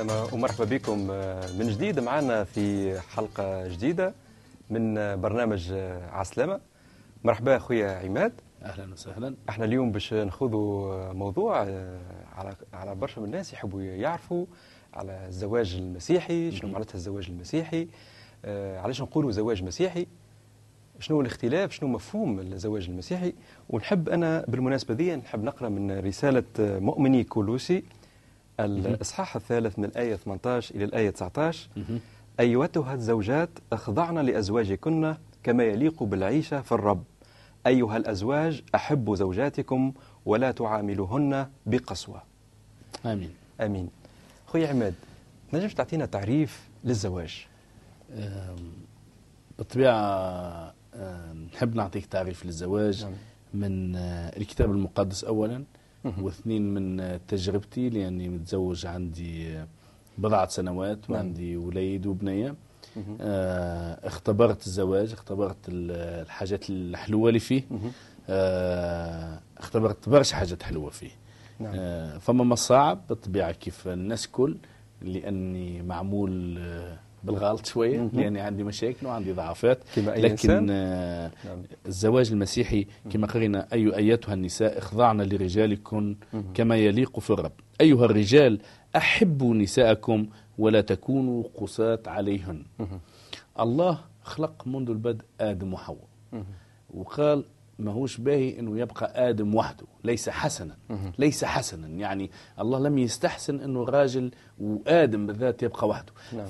عسلامة ومرحبا بكم. من جديد معنا في حلقة جديدة من برنامج عسلامة. مرحبا خويا عماد. أهلا وسهلا. إحنا اليوم باش نخوضوا موضوع على على برشا من الناس يحبوا يعرفوا على الزواج المسيحي شنو معناتها الزواج المسيحي؟ علاش نقولوا زواج مسيحي؟ شنو الاختلاف؟ شنو مفهوم الزواج المسيحي؟ ونحب أنا بالمناسبة ذي نحب نقرأ من رسالة مؤمني كولوسي. الإصحاح الثالث من الآية 18 إلى الآية 19 أيتها الزوجات اخضعن لأزواجكن كما يليق بالعيشة في الرب. أيها الأزواج أحبوا زوجاتكم ولا تعاملوهن بقسوة. آمين. آمين. خويا عماد نجمش تعطينا تعريف للزواج؟ بالطبيعة نحب نعطيك تعريف للزواج نعم. من الكتاب المقدس أولا. واثنين من تجربتي لأني متزوج عندي بضعة سنوات نعم. وعندي وليد وبنية. آه اختبرت الزواج اختبرت الحاجات الحلوة اللي فيه. آه اختبرت برشا حاجات حلوة فيه. نعم. آه فما مصاعب بالطبيعة كيف الناس كل لأني معمول آه بالغلط شوية لأني عندي مشاكل وعندي ضعفات. كما أي لكن إنسان؟ آه الزواج المسيحي كما قرينا أي أيتها النساء اخضعن لرجالكم كما يليق في الرب. أيها الرجال أحبوا نساءكم ولا تكونوا قساة عليهن. الله خلق منذ البدء آدم وحواء. وقال ما هوش باهي إنه يبقى آدم وحده ليس حسنا. ليس حسنا. يعني الله لم يستحسن إنه الراجل وآدم بالذات يبقى وحده. نعم.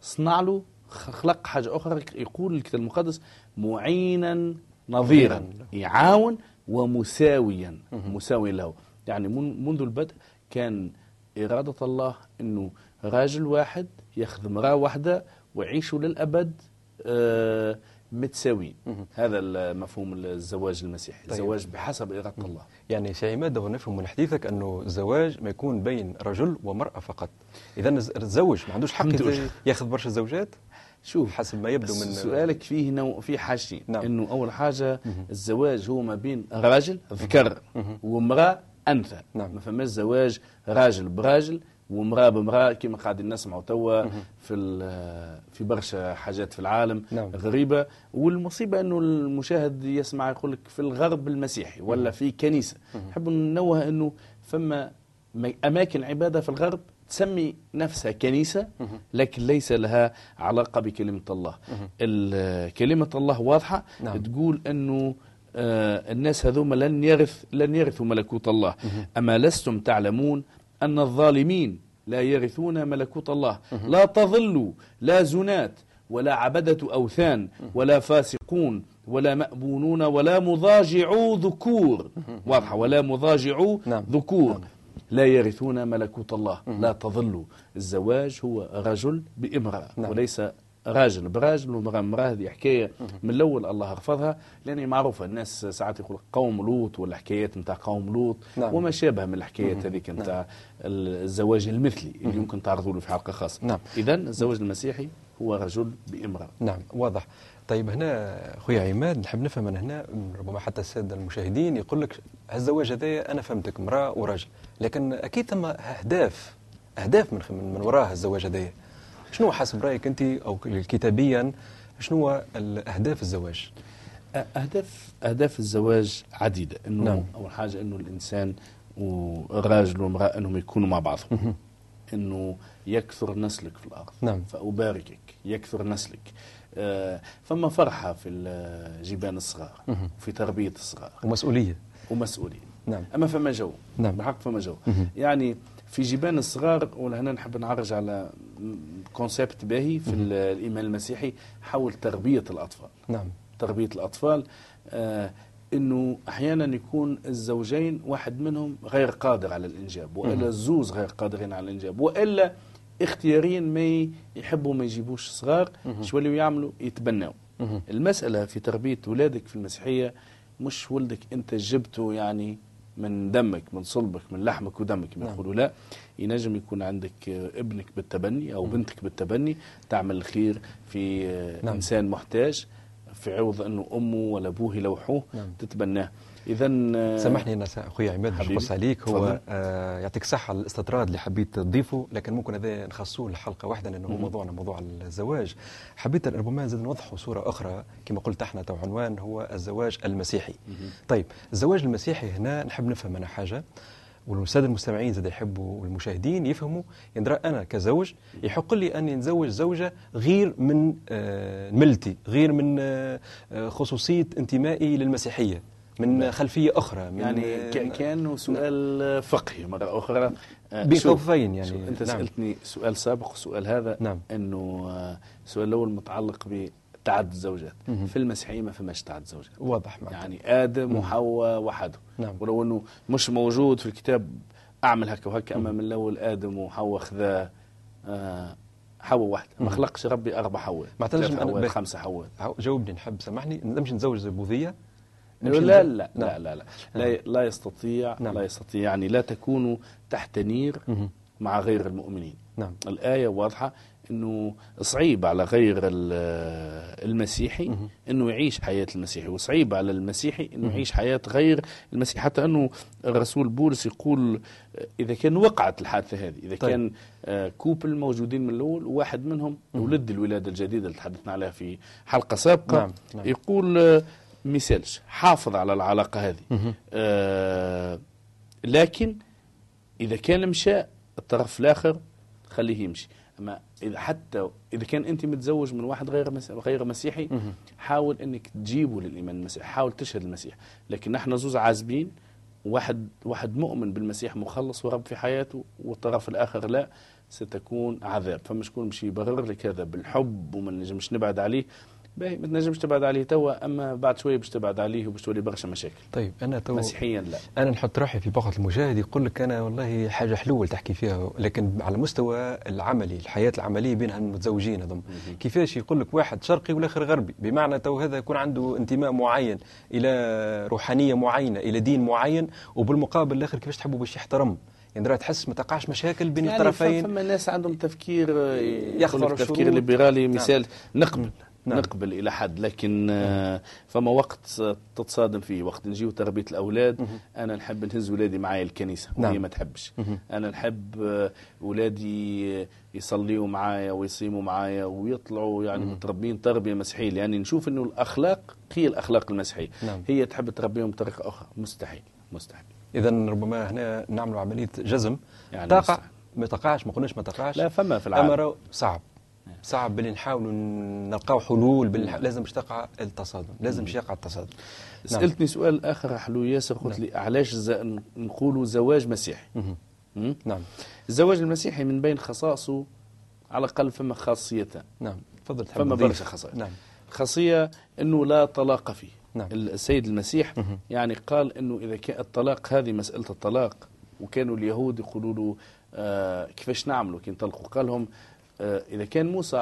فصنع له خلق حاجة أخرى يقول الكتاب المقدس معينا نظيرا يعاون ومساويا مساوي له. يعني من- منذ البدء كان إرادة الله إنه راجل واحد ياخذ امراه واحدة ويعيشوا للأبد آه، متساويين. هذا المفهوم الزواج المسيحي طيب. الزواج بحسب إرادة الله. يعني سي عماد نفهم من حديثك أنه الزواج ما يكون بين رجل ومرأة فقط. اذا الزوج ما عندوش حق ياخذ برشا زوجات؟ شوف حسب ما يبدو من سؤالك فيه نوع في حاجتين. نعم. إنه أول حاجة الزواج هو ما بين راجل ذكر وامرأة أنثى. نعم. ما فماش زواج راجل براجل. وامراه بامراه كما قاعدين نسمعوا توا في في برشا حاجات في العالم نعم. غريبة. والمصيبة إنه المشاهد يسمع يقول لك في الغرب المسيحي ولا في كنيسة. نحب ننوه إنه فما أماكن عبادة في الغرب تسمي نفسها كنيسة لكن ليس لها علاقة بكلمة الله. ال- كلمة الله واضحة نعم. تقول إنه آه، الناس هذوما لن يرث لن يرثوا ملكوت الله. أما لستم تعلمون أن الظالمين لا يرثون ملكوت الله. لا تضلوا لا زنات ولا عبدة أوثان ولا فاسقون ولا مأبونون ولا مضاجعو ذكور. واضحة ولا مضاجعو نعم. ذكور. نعم. لا يرثون ملكوت الله. لا تضلوا الزواج هو رجل بامرأة نعم. وليس راجل براجل وامرأة امرأة هذه حكاية من الأول الله رفضها لأن معروفة الناس ساعات يقول قوم لوط ولا حكايات نتاع قوم لوط نعم. وما شابه من الحكايات هذيك نتاع الزواج المثلي اللي يمكن تعرضوا له في حلقة خاصة. نعم. إذا الزواج المسيحي هو رجل بإمرأة. نعم واضح. طيب هنا خويا عماد نحب نفهم من هنا ربما حتى السادة المشاهدين يقول لك الزواج هذايا أنا فهمتك امراه ورجل لكن أكيد ثم أهداف أهداف من من, من وراء الزواج هذايا شنو حسب رأيك أنت أو كتابيا شنو اهداف الزواج؟ أهداف أهداف الزواج عديدة. إنه نعم. أول حاجة إنه الإنسان والراجل والمرأة إنهم يكونوا مع بعضهم. إنه يكثر نسلك في الأرض. نعم. فأباركك يكثر نسلك. آه، فما فرحة في الجبان الصغار في تربية الصغار. ومسؤولية. ومسؤولية. نعم. أما فما جو. نعم. بالحق فما جو. يعني في جبان الصغار وهنا نحب نعرج على concept باهي في ال- الإيمان المسيحي حول تربية الأطفال. نعم. تربية الأطفال آه إنه أحيانا يكون الزوجين واحد منهم غير قادر على الإنجاب وإلا الزوز غير قادرين على الإنجاب وإلا اختياريا ما يحبوا ما يجيبوش صغار شو اللي يعملوا؟ يتبنوا. المسألة في تربية اولادك في المسيحية مش ولدك أنت جبته يعني من دمك من صلبك من لحمك ودمك ما نعم. يقولوا لا ينجم يكون عندك ابنك بالتبني أو بنتك بالتبني تعمل الخير في نعم. إنسان محتاج في عوض انه أمه ولا أبوه يلوحوه نعم. تتبناه اذا آه، سامحني أنا اخويا عماد باش. نقص عليك هو. آه يعطيك على الاستطراد اللي حبيت تضيفه لكن ممكن هذا نخصوه لحلقة واحدة لأنه هو. موضوعنا موضوع الزواج حبيت ربما نزيد نوضحوا صورة أخرى كما قلت إحنا تو عنوان هو الزواج المسيحي مهم. طيب الزواج المسيحي هنا نحب نفهم أنا حاجة والساده المستمعين زاد يحبوا والمشاهدين يفهموا يندرى أنا كزوج يحق لي أني نتزوج زوجة غير من آه، ملتي غير من آه، خصوصية انتمائي للمسيحية من نعم. خلفية أخرى من يعني آه، ك- كانه سؤال فقهي مرة أخرى آه، بين شوف، قوسين يعني، أنت نعم. سألتني سؤال سابق والسؤال هذا نعم. إنه آه، السؤال الأول متعلق بتعدد الزوجات. في المسيحيه ما فماش تعدد زوجات واضح معك. يعني آدم. وحواء وحده نعم. ولو إنه مش موجود في الكتاب أعمل هكا وهكا. أما من الأول آدم وحواء خذا آه، حواء واحدة ما. خلقش ربي أربع حواء. معناتها ثلاث نجم أنا حواء به- خمسة حواء. جاوبني نحب سامحني نمشي نتزوج بوذيه لا لا لا, نعم. لا لا لا. لا لا يستطيع نعم. لا يستطيع. يعني لا تكونوا تحت نير. مع غير المؤمنين. نعم. الآية واضحة. أنه صعيب على غير ال- المسيحي. أنه يعيش حياة المسيحي وصعيب على المسيحي مهم. يعيش حياة غير المسيحي حتى أنه الرسول بولس يقول إذا كان وقعت الحادثة هذه إذا طيب. كان آه، كوبل موجودين من الأول وواحد منهم. ولد الولادة الجديدة اللي تحدثنا عليها في حلقة سابقة نعم، نعم. يقول آه، مثالش حافظ على العلاقة هذه. آه لكن إذا كان مشى الطرف الآخر خليه يمشي أما إذا حتى إذا كان أنت متزوج من واحد غير. غير مسيحي. حاول إنك تجيبه للإيمان المسيحي حاول تشهد المسيح لكن نحن زوز عازبين واحد واحد مؤمن بالمسيح مخلص ورب في حياته والطرف الآخر لا ستكون عذاب فما شكون مش يبرر لك هذا بالحب وما نجمش نبعد عليه باهي ما تنجمش تبعد عليه توا أما بعد شوية باش تبعد عليه وباش تولي برشا مشاكل. طيب أنا تو مسيحيا لا. أنا نحط روحي في بلاصة المشاهد يقول لك أنا والله حاجة حلوة اللي تحكي فيها لكن على مستوى العملي الحياة العملية بين المتزوجين هذم كيفاش يقول لك واحد شرقي والآخر غربي؟ بمعنى تو هذا يكون عنده انتماء معين إلى روحانية معينة إلى دين معين وبالمقابل الآخر كيفاش تحبوا باش يحترم؟ يعني راه تحس ما تقعش مشاكل بين يعني الطرفين؟ فما ناس عندهم تفكير يخضر تفكير. ليبرالي نعم. مثال نقبل. نعم. نقبل إلى حد لكن آه، فما وقت تتصادم فيه وقت نجيو تربيه الأولاد مهم. أنا نحب نهز ولادي معايا الكنيسة وهي نعم. ما تحبش مهم. أنا نحب آه، ولادي يصليوا معايا ويصيموا معايا ويطلعوا يعني مهم. متربين تربية مسيحية لاني نشوف إنه الأخلاق هي الأخلاق المسيحية نعم. هي تحب تربيهم بطريقة أخرى مستحيل مستحيل اذا ربما هنا نعملوا عملية جزم يعني تقع مستحيل. ما تقعش ما قلناش ما تقعش لا فما في العالم راهو صعب صعب باللي نحاولوا نلقاو حلول باللي لازم باش تقع التصادم لازم باش يقع التصادم. نعم. سألتني سؤال آخر حلو ياسر قلت لي علاش ز- نقولوا زواج مسيحي? نعم. الزواج المسيحي من بين خصائصه على الأقل فما خاصيتان نعم. تفضل فما. برشا خصائص. نعم. خاصية إنه لا طلاق فيه. نعم. السيد المسيح مهم. يعني قال إنه إذا كان الطلاق هذه مسألة الطلاق وكانوا اليهود يقولوا له آه كيفاش نعملوا؟ كي نطلقوا؟ قال لهم آه إذا كان موسى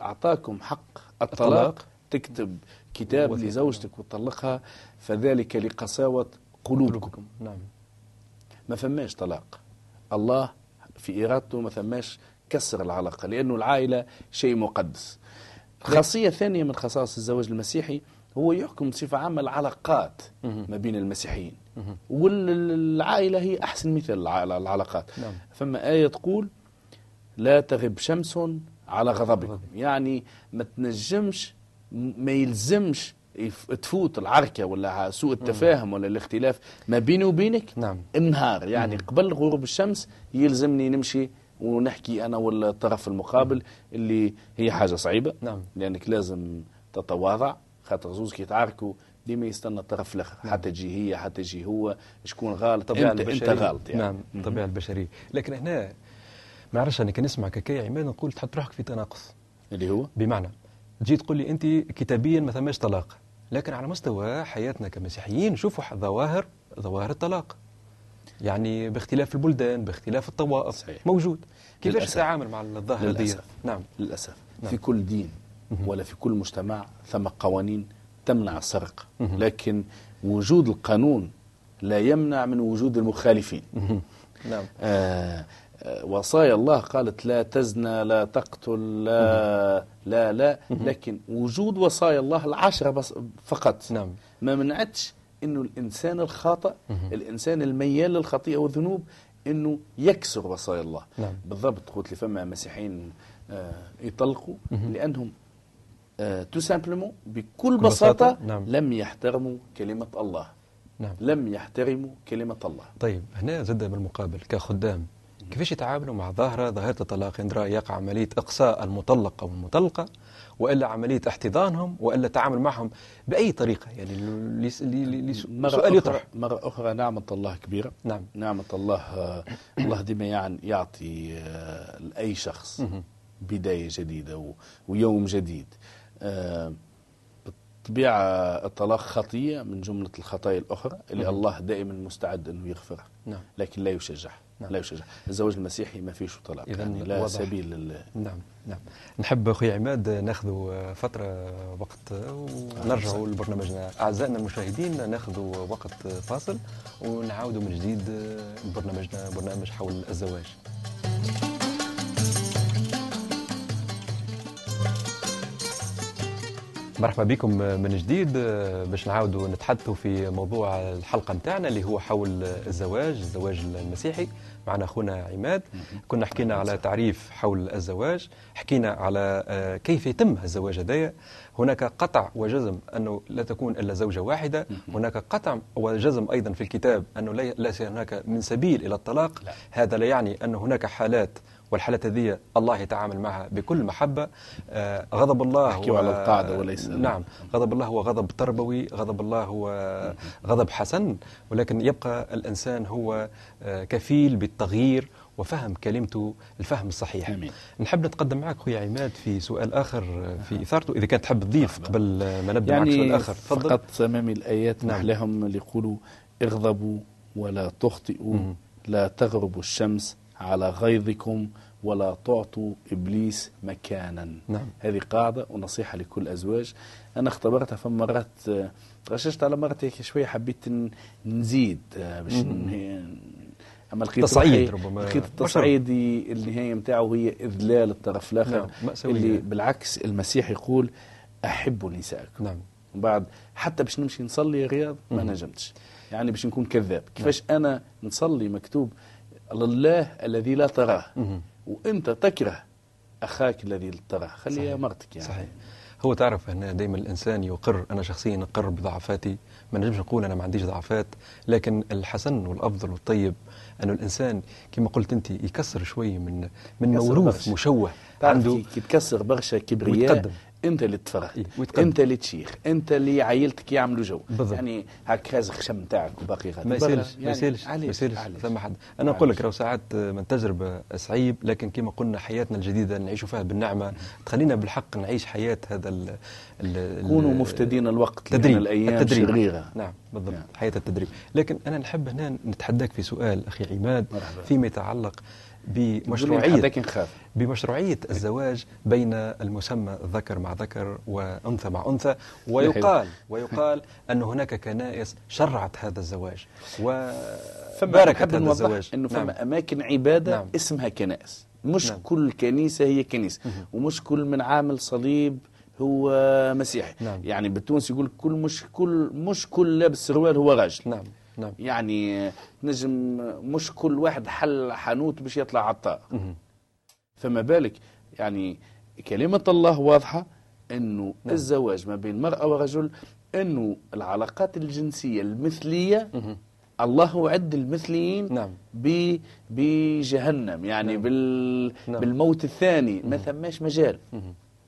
أعطاكم حق الطلاق, الطلاق. تكتب كتاب. لزوجتك وتطلقها فذلك لقساوة قلوبكم نعم ما فماش طلاق الله في إرادته ما فماش كسر العلاقة لأنه العائلة شيء مقدس خاصية ثانية من خصائص الزواج المسيحي هو يحكم بصفة عامة العلاقات. ما بين المسيحيين. والعائلة هي أحسن مثال الع- العلاقات نعم. فما آية تقول لا تغب شمس على غضبكم غضب. يعني ما تنجمش ما يلزمش تفوت العركة ولا سوء التفاهم ولا الاختلاف ما بيني وبينك نعم. النهار يعني قبل غروب الشمس يلزمني نمشي ونحكي أنا والطرف المقابل اللي هي حاجة صعيبة. نعم. لأنك لازم تتواضع خاطر زوز كي يتعاركوا ديما يستنى الطرف الآخر. حتى تجي هي حتى يجي هو شكون الطبيعة انت أنت غلط يعني نعم. الطبيعة البشرية. لكن هنا ما عرفش أنا كان نسمع كاكا عماد نقول تحط روحك في تناقص. اللي هو؟ بمعنى تجي تقول لي أنت كتابيا ما ثماش طلاق لكن على مستوى حياتنا كمسيحيين نشوفوا ظواهر ظواهر الطلاق. يعني باختلاف البلدان باختلاف الطوائف صحيح. موجود. كيفاش. تتعامل مع الظاهرة دي. نعم. للأسف. نعم. في كل دين ولا في كل مجتمع ثم قوانين تمنع السرقة. لكن وجود القانون لا يمنع من وجود المخالفين. نعم. آه، وصايا الله قالت لا تزنى لا تقتل لا لا لا. لكن وجود وصايا الله العشرة بس فقط. نعم. ما منعتش إنه الإنسان الخاطئ الإنسان الميال للخطيئة والذنوب إنه يكسر وصايا الله. نعم. بالضبط قلت لي فما مسيحيين آه يطلقوا لأنهم آه تو simplement بكل بساطة، بساطة نعم. لم يحترموا كلمة الله. نعم. لم يحترموا كلمة الله. طيب هنا زاد بالمقابل كخدام. كيفاش يتعاملوا مع ظاهرة ظاهرة الطلاق إن رأى يقع عملية إقصاء المطلق أو المطلقة وإلا عملية احتضانهم وإلا التعامل معهم بأي طريقة؟ يعني اللي- اللي- مرة سؤال أخرى, يطرح. مرة أخرى نعمة الله كبيرة. نعم. نعمة الله الله ديما يعني يعطي آه، لأي شخص. بداية جديدة ويوم جديد. آه، بالطبيعة الطلاق خطية من جملة الخطايا الأخرى اللي. الله دائما مستعد أنه يغفرها. نعم. لكن لا يشجع نعم. لا يشجع. الزواج المسيحي ما فيش طلاق يعني لا واضح. سبيل لل... نعم نعم. نحب أخوي عماد ناخذ فترة وقت ونرجعوا لبرنامجنا. أعزائنا المشاهدين ناخذ وقت فاصل ونعاودوا من جديد برنامجنا برنامج حول الزواج. مرحبا بكم من جديد باش نعاودوا نتحدثوا في موضوع الحلقة نتاعنا اللي هو حول الزواج الزواج المسيحي. معنا أخونا عماد. كنا حكينا على تعريف حول الزواج حكينا على آه، كيف يتم الزواج هذايا. هناك قطع وجزم أنه لا تكون إلا زوجة واحدة. هناك قطع وجزم أيضا في الكتاب لي- ليس هناك من سبيل إلى الطلاق. لا. هذا لا يعني أن هناك حالات والحالات هذه الله يتعامل معها بكل محبة. آه، غضب الله نحكيو على القاعدة وليس- نعم. غضب الله هو غضب تربوي غضب الله هو غضب حسن. ولكن يبقى الإنسان هو آه، كفيل بالتغيير وفهم كلمته الفهم الصحيح. آمين. نحب نتقدم معك خويا عماد في سؤال آخر آه، في إثارته. إذا كانت تحب تضيف قبل ما نبدأ معك سؤال يعني آخر تفضل. فقط أمامي الآيات نعم. نحلهم اللي يقولوا اغضبوا ولا تخطئوا مم. لا تغربوا الشمس على غيظكم ولا تعطوا إبليس مكانا نعم. هذه قاعدة ونصيحة لكل أزواج أنا اختبرتها فما مرات غششت على مرات هيك شوية حبيت نزيد آه، باش أما لقيت تصعيد روحي- ربما. لقيت التصعيد النهاية نتاعه هي إذلال الطرف الآخر نعم،. اللي بالعكس المسيح يقول أحبوا نساءكم نعم بعد حتى باش نمشي نصلي يا رياض ما. نجمتش يعني باش نكون كذاب كيفاش أنا نصلي مكتوب لله الذي لا تراه. وانت تكره أخاك الذي تراه خليها. مرتك يعني صحيح هو تعرف أن دائما الإنسان يقر أنا شخصيا أقر بضعفاتي ما نجمش نقول أنا ما عنديش ضعفات لكن الحسن والأفضل والطيب انه الإنسان كما قلت أنت يكسر شوي من من موروث. مشوه عنده كي- تكسر برشا كبرياء. انت اللي تفرح إيه،. انت اللي تشيخ انت اللي عائلتك يعملوا جو بالضبط. يعني هاك هاز خشم نتاعك وباقي غادي ما. يسالش ما يعني يسالش ما؟ يسالش؟ ثم حد أنا نقول لك راهو ساعات من تجربه صعيب لكن كما قلنا حياتنا الجديدة نعيش فيها بالنعمة تخلينا بالحق نعيش حياة هذا ال ال- كونوا مفتدين الوقت تدريب الأيام التدريب شريره نعم بالضبط نعم. حياة التدريب لكن أنا نحب هنا نتحداك في سؤال أخي عماد مرحبا. فيما يتعلق بمشروعية بمشروعية الزواج بين المسمى ذكر مع ذكر وأنثى مع أنثى ويقال ويقال أن هناك كنائس شرعت هذا الزواج وباركت هذا الزواج. إنه نعم. فما أماكن عبادة نعم. اسمها كنائس. مش نعم. كل كنيسة هي كنيسة. ومش كل من عامل صليب هو مسيحي. نعم. يعني بالتونس يقول كل مش كل مش كل لابس سروال هو راجل نعم. نعم يعني نجم مش كل واحد حل حانوت باش يطلع مهم. فما بالك يعني كلمة الله واضحة إنه نعم. الزواج ما بين مرأة ورجل إنه العلاقات الجنسية المثلية مهم. الله وعد المثليين نعم بجهنم يعني نعم. بال نعم. بالموت الثاني ما ثماش مجال.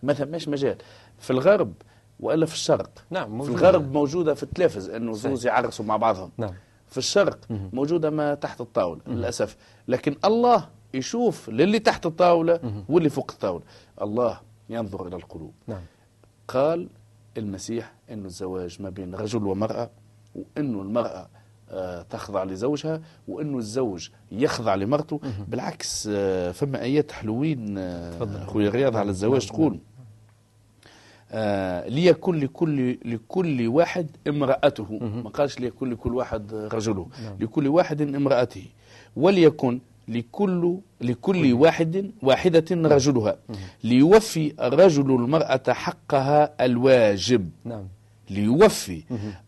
ما ثماش مجال في الغرب وإلا في الشرق نعم في موجودة. الغرب موجودة في التلفز إنه. زوز يعرسوا مع بعضهم نعم في الشرق مهم. موجودة ما تحت الطاولة للأسف لكن الله يشوف للي تحت الطاولة مهم. واللي فوق الطاولة الله ينظر إلى القلوب نعم قال المسيح أنه الزواج ما بين رجل ومرأة وأنه المرأة آه، تخضع لزوجها وأنه الزوج يخضع لمرته بالعكس آه، فما آيات حلوين آه،. أخوي رياض على الزواج نعم. تقول آه، ليكن لكل لكل واحد امرأته. ما قالش ليكن لكل واحد رجله. نعم. لكل واحد امرأته. وليكن لكل لكل واحد واحدة رجلها. ليوفي الرجل المرأة حقها الواجب. نعم. ليوفي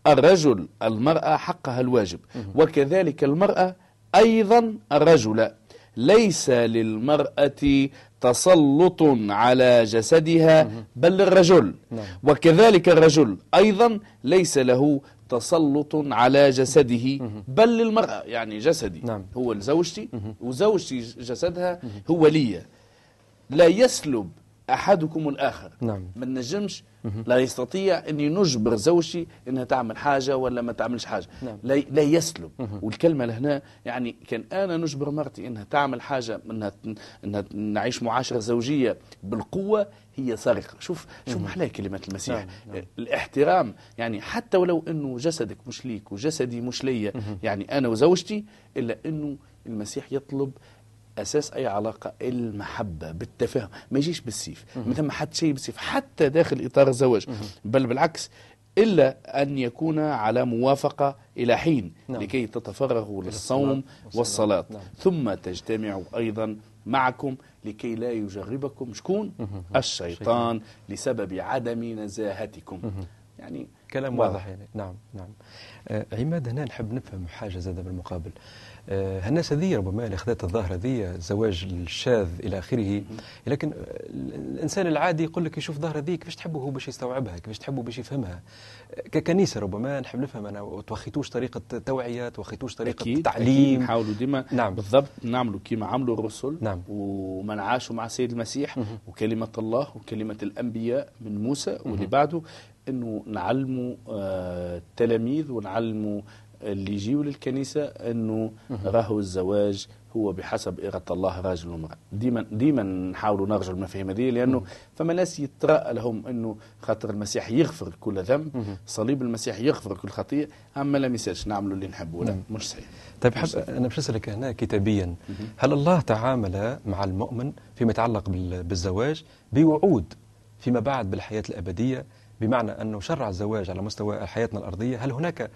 الرجل المرأة حقها الواجب. وكذلك المرأة أيضا الرجل. ليس للمرأة تسلط على جسدها بل للرجل. نعم. وكذلك الرجل أيضا ليس له تسلط على جسده بل للمرأة يعني جسدي. نعم. هو لزوجتي وزوجتي جسدها هو لي. لا يسلب أحدكم الآخر. نعم. ما نجمش لا يستطيع أن نجبر زوجتي أنها تعمل حاجة ولا ما تعملش حاجة. نعم. لا, لا يسلب والكلمة لهنا يعني كان أنا نجبر مرتي أنها تعمل حاجة أنها, أنها نعيش معاشرة زوجية بالقوة هي سرقة. شوف شوف محلاها كلمة المسيح. نعم، نعم. الاحترام. يعني حتى ولو أنه جسدك مش ليك وجسدي مش ليا يعني أنا وزوجتي إلا أنه المسيح يطلب أساس أي علاقة المحبة بالتفاهم. ما يجيش بالسيف. ما ثم حتى شيء بالسيف حتى داخل إطار الزواج. بل بالعكس إلا أن يكون على موافقة إلى حين نعم. لكي تتفرغوا للصوم والصلاة. والصلاة. نعم. ثم تجتمعوا أيضا معكم لكي لا يجربكم شكون؟ الشيطان لسبب عدم نزاهتكم. يعني كلام واضح. واضح يعني. نعم نعم. آه عماد هنا نحب نفهم حاجة زادة بالمقابل. هالناس هذه ربما اللي اخذت الظاهره هذه الزواج الشاذ إلى آخره. لكن آه، الإنسان العادي يقول لك يشوف ظاهره ذي كيفاش تحبه هو باش يستوعبها كيفاش تحبه باش يفهمها. آه، ككنيسه ربما نحب نفهم أنا توخيتوش طريقة توعية توخيتوش طريقة أكيد تعليم. أكيد نحاولوا ديما. نعم. بالضبط نعملوا كما عملوا الرسل. نعم. ومن عاشوا مع السيد المسيح. وكلمة الله وكلمة الأنبياء من موسى واللي بعده أنه نعلموا آه، التلاميذ ونعلموا اللي يجيوا للكنيسة أنه راهو الزواج هو بحسب إرادة الله راجل وامرأة ديما ديما نحاولوا نرجع المفاهيم هذه لأنه فما ناس يتراءى لهم أنه خاطر المسيح يغفر كل ذنب صليب المسيح يغفر كل خطيئة أما لا ميساج نعملوا اللي نحبه لا مش صحيح. طيب حب أنا باش أسألك هنا كتابيا. هل الله تعامل مع المؤمن فيما يتعلق بال- بالزواج بوعود فيما بعد بالحياة الأبدية؟ بمعنى أنه شرع الزواج على مستوى حياتنا الأرضية. هل هناك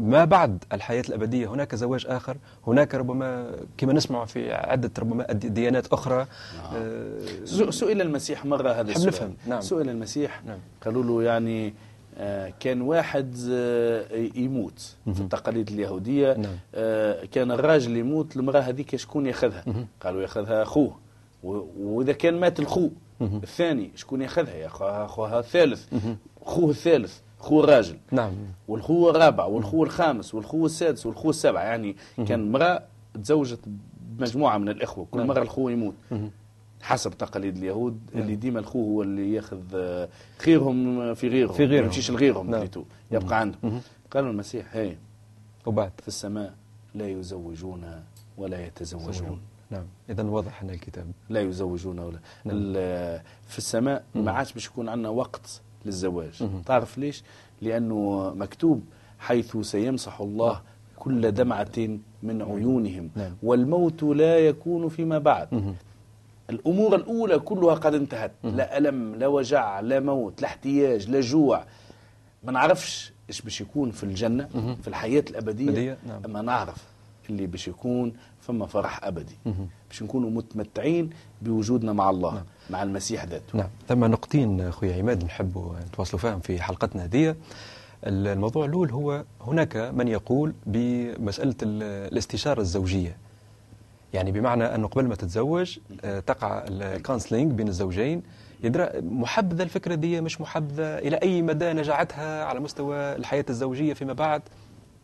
ما بعد الحياة الأبدية هناك زواج آخر هناك ربما كما نسمع في عدة ربما ديانات أخرى آه، سو- سئل المسيح مرة هذا نحب السؤال. نفهم، نعم. سئل المسيح نعم. قالوا له يعني آه، كان واحد آه، يموت في التقاليد اليهودية نعم. آه، كان الراجل يموت المرأة هذيك شكون يأخذها؟ قالوا يأخذها أخوه. وإذا كان مات الخو الثاني شكون يأخذها؟ يا أخوها- أخوها الثالث. أخوه الثالث. أخوه الراجل. نعم. والخو الرابع والخو الخامس والخو السادس والخو السابع. يعني كان امرأة تزوجت بمجموعة من الإخوة كل نعم. مرة الخو يموت. حسب تقاليد اليهود اللي ديما الخو هو اللي ياخذ آه، خيرهم في غيرهم. في غيرهم. ما يمشيش لغيرهم نعم. يبقى عندهم. قالوا المسيح هي وبعد؟ في السماء لا يزوجون ولا يتزوجون. نعم. اذا واضح هنا الكتاب. لا يزوجون ولا نعم. ال- في السماء ما عادش باش يكون عندنا وقت للزواج. تعرف ليش؟ لأنه مكتوب حيث سيمسح الله كل دمعة من عيونهم. نعم. والموت لا يكون فيما بعد. الأمور الأولى كلها قد انتهت. لا ألم لا وجع لا موت لا احتياج لا جوع. ما نعرفش إيش باش يكون في الجنة في الحياة الأبدية. أبدية، نعم. أما نعرف اللي باش يكون فما فرح أبدي. باش نكونوا متمتعين بوجودنا مع الله مع المسيح ذاته. نعم. ثم نقطين أخوي عماد نحب نتواصلوا فيهم في حلقتنا هذه. الموضوع الأول هو هناك من يقول بمسألة ال- الاستشارة الزوجية. يعني بمعنى انه قبل ما تتزوج آه، تقع الكونسلينج بين الزوجين. يدرى محبذة الفكرة دي مش محبذة إلى أي مدى نجعتها على مستوى الحياة الزوجية فيما بعد؟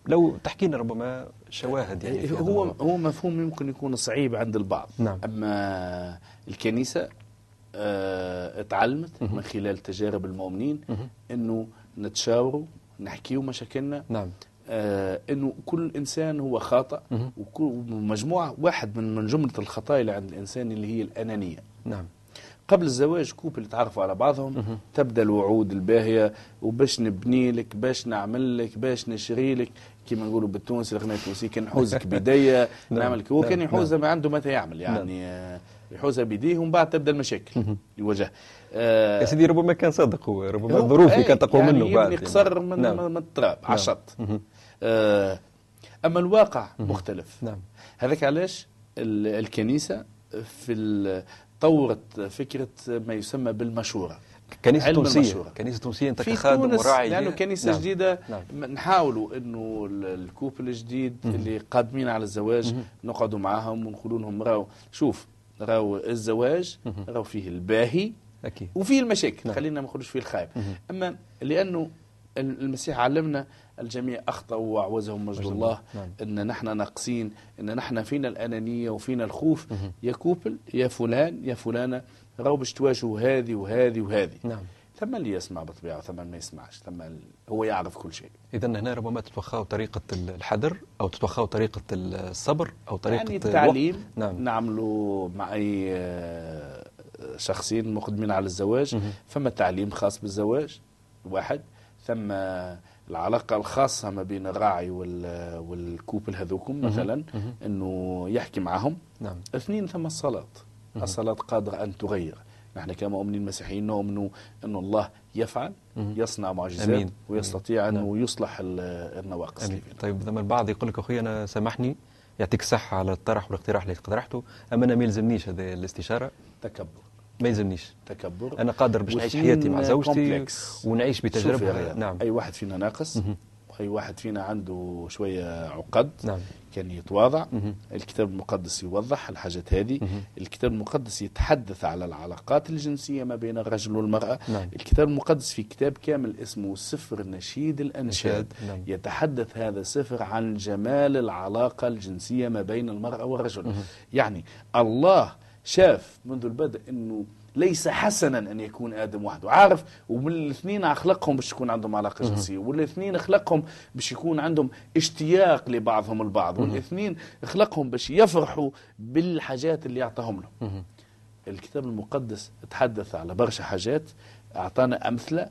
لو تحكي لنا ربما شواهد يعني هو. هو مفهوم يمكن يكون صعيب عند البعض. نعم. أما الكنيسة آه، اتعلمت من خلال تجارب المؤمنين إنه نتشاوروا نحكيوا مشاكلنا. نعم. آه إنه كل إنسان هو خاطئ. وكل مجموعة واحد من من جملة الخطايا اللي عند الإنسان اللي هي الأنانية. نعم. قبل الزواج كوب اللي تعرفوا على بعضهم. تبدأ الوعود الباهية وباش نبني لك باش نعمل لك باش نشري لك. كما نقولوا بالتونسي الغناء التونسي كان نحوزك بدايه نعم، نعمل لك. هو نعم، كان يحوزها نعم. ما عنده متى يعمل يعني يحوزها بيديه ومن بعد تبدأ المشاكل يواجه آه، يا سيدي ربما كان صادق هو ربما الظروف اللي كانت تقوى يعني منه بعد. قصر من, نعم. من التراب على الشط. آه، أما الواقع مختلف. نعم. هذاك علاش ال- الكنيسة في ال- طورت فكرة ما يسمى بالمشورة كنيسة علم تونسية المشورة. كنيسة تونسية أنت في كخادم وراعي لأنه ليها. كنيسة نعم. جديدة نعم. نحاولوا ال- الكوبل الجديد اللي قادمين على الزواج نقعدوا معاهم ونقولوا لهم راو شوف راو الزواج راو فيه الباهي أكيد وفيه المشاكل نعم. خلينا ما نقولوش فيه الخايب أما لأنه المسيح علمنا الجميع أخطأوا وأعوزهم مجد الله. الله. نعم. إن نحن ناقصين إن نحن فينا الأنانية وفينا الخوف. يا كوبل يا فلان يا فلانة راو باش تواجهوا هذه وهذه وهذه. نعم. ثم اللي يسمع وثم اللي ما يسمعش ثم هو يعرف كل شيء. اذا هنا ربما تتوخاو طريقة الحذر أو تتوخاو طريقة الصبر أو طريقة يعني. التعليم. نعم. نعملوا مع اي آه، شخصين مقدمين على الزواج. مهم. فما تعليم خاص بالزواج واحد. ثم العلاقة الخاصة ما بين الراعي وال- والكوبل هذوكم مثلا. إنه يحكي معهم نعم اثنين ثم الصلاة. الصلاة قادرة أن تغير نحن كمؤمنين مسيحيين نؤمن أن الله يفعل. يصنع معجزات أمين. ويستطيع نعم. أنه يصلح ال- النواقص. طيب لما البعض يقول لك أخوي أنا سامحني يعطيك الصحه على الطرح والاقتراح اللي اقترحته أما أنا ما يلزمنيش هذه الاستشارة تكبر ما يلزمنيش. تكبر. أنا قادر باش نعيش حياتي مع زوجتي. ونعيش بتجربة. نعم. أي واحد فينا ناقص. أي واحد فينا عنده شوية عقد. نعم. كان يتواضع. مهم. الكتاب المقدس يوضح الحاجات هذه. مهم. الكتاب المقدس يتحدث على العلاقات الجنسية ما بين الرجل والمرأة. نعم. الكتاب المقدس في كتاب كامل اسمه سفر نشيد الأنشاد. نعم. يتحدث هذا السفر عن جمال العلاقة الجنسية ما بين المرأة والرجل. مهم. يعني الله شاف منذ البدء إنه ليس حسنا أن يكون آدم وحده عارف ومن الاثنين أخلقهم باش يكون عندهم علاقة مهم. جنسية والاثنين أخلقهم باش يكون عندهم اشتياق لبعضهم البعض. والاثنين أخلقهم باش يفرحوا بالحاجات اللي يعطاهم لهم. الكتاب المقدس تحدث على برشا حاجات أعطانا أمثلة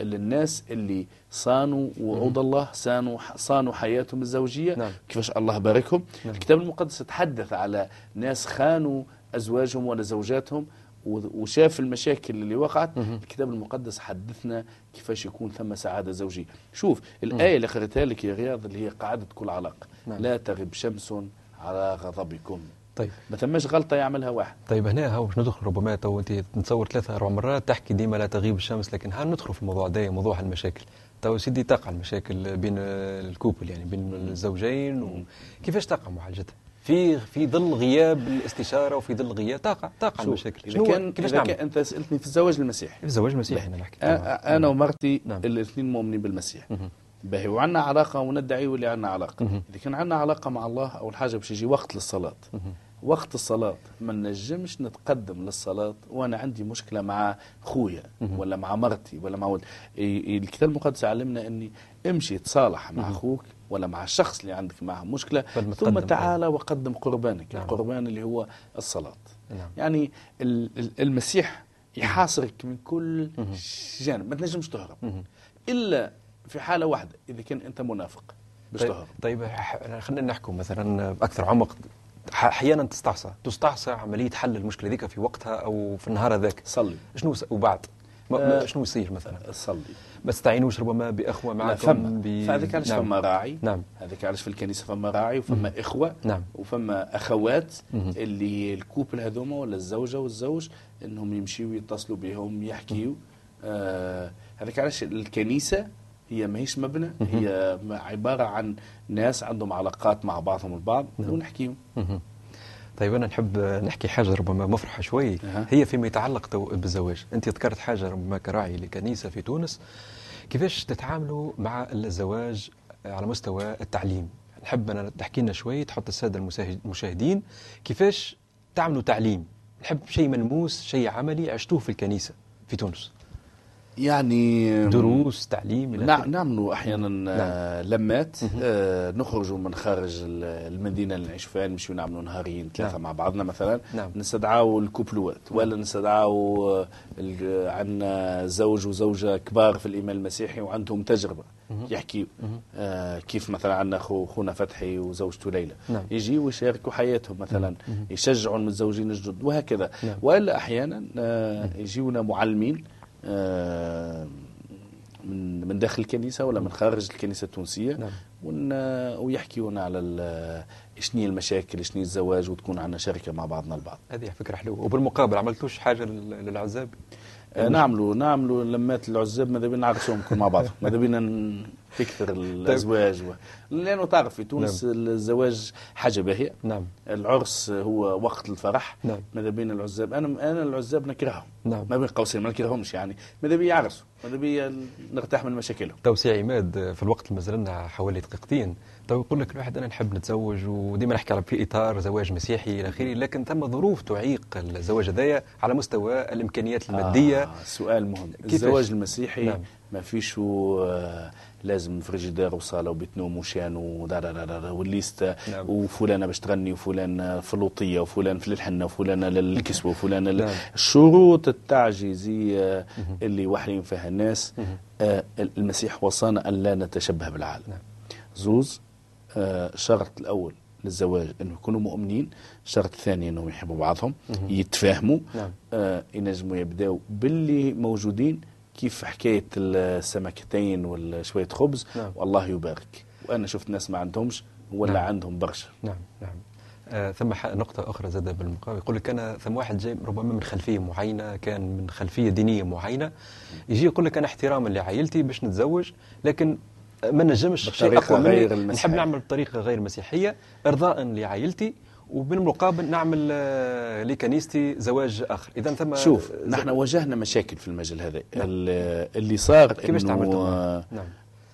للناس اللي صانوا وعود الله صانوا صانوا حياتهم الزوجية نعم كيفاش الله باركهم نعم. الكتاب المقدس تحدث على ناس خانوا أزواجهم ولا زوجاتهم وشاف المشاكل اللي وقعت. الكتاب المقدس حدثنا كيفاش يكون ثم سعادة زوجية. شوف الآية اللي قريتها لك يا رياض اللي هي قاعدة كل علاقة. نعم. لا تغب شمس على غضبكم. طيب. ما ثماش غلطة يعملها واحد. طيب هنا هو باش ندخل ربما تو انت نتصور ثلاثة أربع مرات تحكي ديما لا تغيب الشمس لكن ها ندخل في الموضوع ده موضوع المشاكل؟ تو سيدي تقع المشاكل بين ال couple يعني بين الزوجين وكيفاش تقع معالجتها؟ في في ظل غياب الاستشارة وفي ظل غياب تقع تقع شوف، المشاكل إذا كان كيفاش إذا نعمل؟ كان أنت سألتني في الزواج المسيحي في الزواج المسيحي أنا نحكي أنا ومرتي نعم. الاثنين مؤمنين بالمسيح. باهي وعندنا علاقة وندعي واللي عندنا علاقة. اذا كان عندنا علاقة مع الله أول حاجة باش يجي وقت للصلاة. وقت الصلاة ما نجمش نتقدم للصلاة وأنا عندي مشكلة مع خويا. ولا مع مرتي ولا مع ولد الكتاب المقدس علمنا أني امشي تصالح مع. أخوك ولا مع الشخص اللي عندك معه مشكلة ثم تقدم. تعال وقدم قربانك نعم. القربان اللي هو الصلاة نعم يعني ال- ال- المسيح يحاصرك من كل. جانب ما تنجمش تهرب. إلا في حالة واحدة إذا كان أنت منافق باش طيب, تهرب طيب ح- خلينا نحكوا مثلا بأكثر عمق أحيانا تستعصى. تستعصى عملية حل المشكلة ذيك في وقتها أو في النهار هذاك. صلي. شنو س- وبعد؟ آه، شنو يصير مثلا؟ صلي. ما تستعينوش ربما بإخوة معكم فما. ب- فهذاك علاش نعم. فما راعي؟ نعم. هذاك علاش في الكنيسة فما راعي وفما إخوة نعم. وفما أخوات مهم. اللي الكوبل هذوما ولا الزوجة والزوج إنهم يمشيوا يتصلوا بهم يحكيوا آه هذاك علاش الكنيسة هي ماهيش مبنى. هي عبارة عن ناس عندهم علاقات مع بعضهم البعض نعم. ونحكيوا مهم. طيب أنا نحب نحكي حاجة ربما مفرحة شوي أها. هي فيما يتعلق بالزواج أنت ذكرت حاجة ربما كراعي لكنيسة في تونس كيفاش تتعاملوا مع الزواج على مستوى التعليم نحب أنا تحكي لنا شوي تحط السادة المشاهدين كيفاش تعملوا تعليم نحب شيء ملموس شيء عملي عشتوه في الكنيسة في تونس يعني دروس تعليم إلى نعم. نعملوا أحيانا آه، لمات آه نخرجوا من خارج ال- المدينة اللي نعيشوا فيها نمشيو نعملوا نهارين ثلاثة نعم. مع بعضنا مثلا نعم. نستدعاو الكوبلوات ولا نستدعاو آه، عندنا زوج وزوجة كبار في الإيمان المسيحي وعندهم تجربة. يحكيوا. آه كيف مثلا عندنا خو خونا فتحي وزوجته ليلى نعم. يجيوا يشاركوا حياتهم مثلا. يشجعوا المتزوجين الجدد وهكذا نعم. والا أحيانا آه يجيونا معلمين من من داخل الكنيسة ولا من خارج الكنيسة التونسية. نعم. ون ويحكيونا على شنو المشاكل شنو الزواج وتكون عندنا شركة مع بعضنا البعض. هذه فكرة حلوة. وبالمقابل عملتوش حاجة لل- للعزاب؟ آه، نعملوا نعملوا لمات العزاب ماذا بينا نعرسوهم كل مع بعض. ماذا بينا تكثر الأزواج و... لأنه تعرف في تونس الزواج حاجة باهية. نعم. العرس هو وقت الفرح. نعم. ماذا بين العزاب؟ أنا أنا العزاب نكرههم. نعم. ما بين قوسين ما نكرههمش يعني. ماذا بيا يعرسوا؟ ماذا بيا نرتاح من مشاكلهم؟ تو سي عماد في الوقت اللي مازال لنا حوالي دقيقتين تو يقول لك الواحد أنا نحب نتزوج وديما نحكي على في إطار زواج مسيحي إلى آخره لكن ثم ظروف تعيق الزواج هذايا على مستوى الإمكانيات المادية. آه سؤال مهم؟ الزواج المسيحي نعم. ما فيش آه لازم فريجيدير وصالة وبيت نوم وشان وال liste نعم. وفلانه باش تغني وفلان في الوطية وفلان في الحنة وفلانه للكسوه وفلانه لل... نعم. الشروط التعجيزية اللي واحلين فيها الناس آه المسيح وصانا أن لا نتشبه بالعالم نعم. زوز آه الشرط الأول للزواج انه يكونوا مؤمنين الشرط الثاني أنهم يحبوا بعضهم يتفاهموا نعم. آه ينجموا يبدأوا باللي موجودين كيف حكاية السمكتين وشويه خبز؟ نعم. والله يبارك. وأنا شفت ناس ما عندهمش ولا نعم. عندهم برشا. نعم نعم. آه ثم نقطة أخرى زاد بالمقابل. يقول لك أنا ثم واحد جاي ربما من خلفية معينة كان من خلفية دينية معينة. يجي يقول لك أنا احتراما لعائلتي باش نتزوج لكن ما نجمش شيء أقوى مني. نحب. نعمل بطريقة غير مسيحية إرضاء لعائلتي وبالمقابل نعمل آه، لكنيستي زواج آخر إذا ثم شوف نحن واجهنا مشاكل في المجال هذا ال- اللي صار كيفاش إنه، تعاملتوا آه،؟ نعم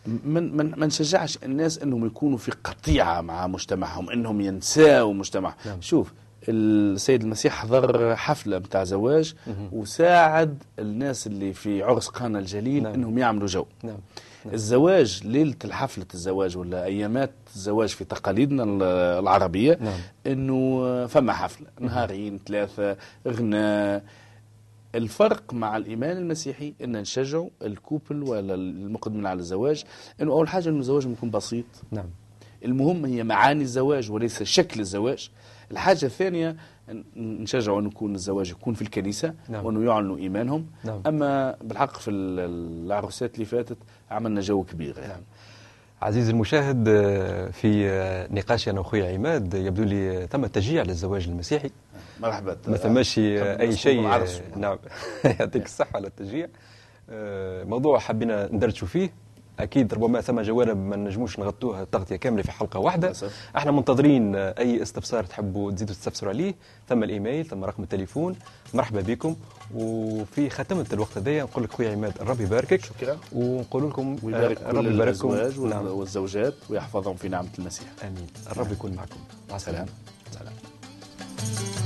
من من ما نشجعش الناس إنهم يكونوا في قطيعة مع مجتمعهم إنهم ينساوا مجتمعهم نعم. شوف السيد المسيح حضر حفلة بتاع زواج وساعد الناس اللي في عرس قانا الجليل نعم. إنهم يعملوا جو نعم نعم. الزواج ليلة الحفلة الزواج ولا أيامات الزواج في تقاليدنا ال- العربية نعم. إنه فما حفلة نهارين ثلاثة غناء. الفرق مع الإيمان المسيحي إن نشجعوا الكوبل ولا المقدمين على الزواج إنه أول حاجة انه الزواج يكون بسيط. نعم. المهم هي معاني الزواج وليس شكل الزواج. الحاجة الثانية ن- نشجعوا أن يكون الزواج يكون في الكنيسة نعم. وأنه يعلنوا إيمانهم نعم. أما بالحق في ال- العروسات اللي فاتت عملنا جو كبير يعني نعم. عزيزي المشاهد آه، في آه، نقاشي أنا وأخوي عماد يبدو لي ثم تشجيع للزواج المسيحي مرحبا ما ثماش أي شيء. نعم يعطيك الصحة على التشجيع آه، موضوع حبينا ندردشوا فيه أكيد ربما ثم جوانب ما نجموش نغطوها تغطيه كاملة في حلقة واحدة. إحنا منتظرين آه، أي استفسار تحبوا تزيدوا تستفسروا عليه. ثم الإيميل ثم رقم التليفون. مرحبا بكم. وفي ختمه الوقت هذايا نقول لك خويا عماد الرب يباركك. شكرا. ونقول لكم ويبارك آه، الرب يبارككم. الأزواج وال- نعم. والزوجات ويحفظهم في نعمة المسيح. آمين. الرب يكون معكم. مع السلامة. سلام سلام.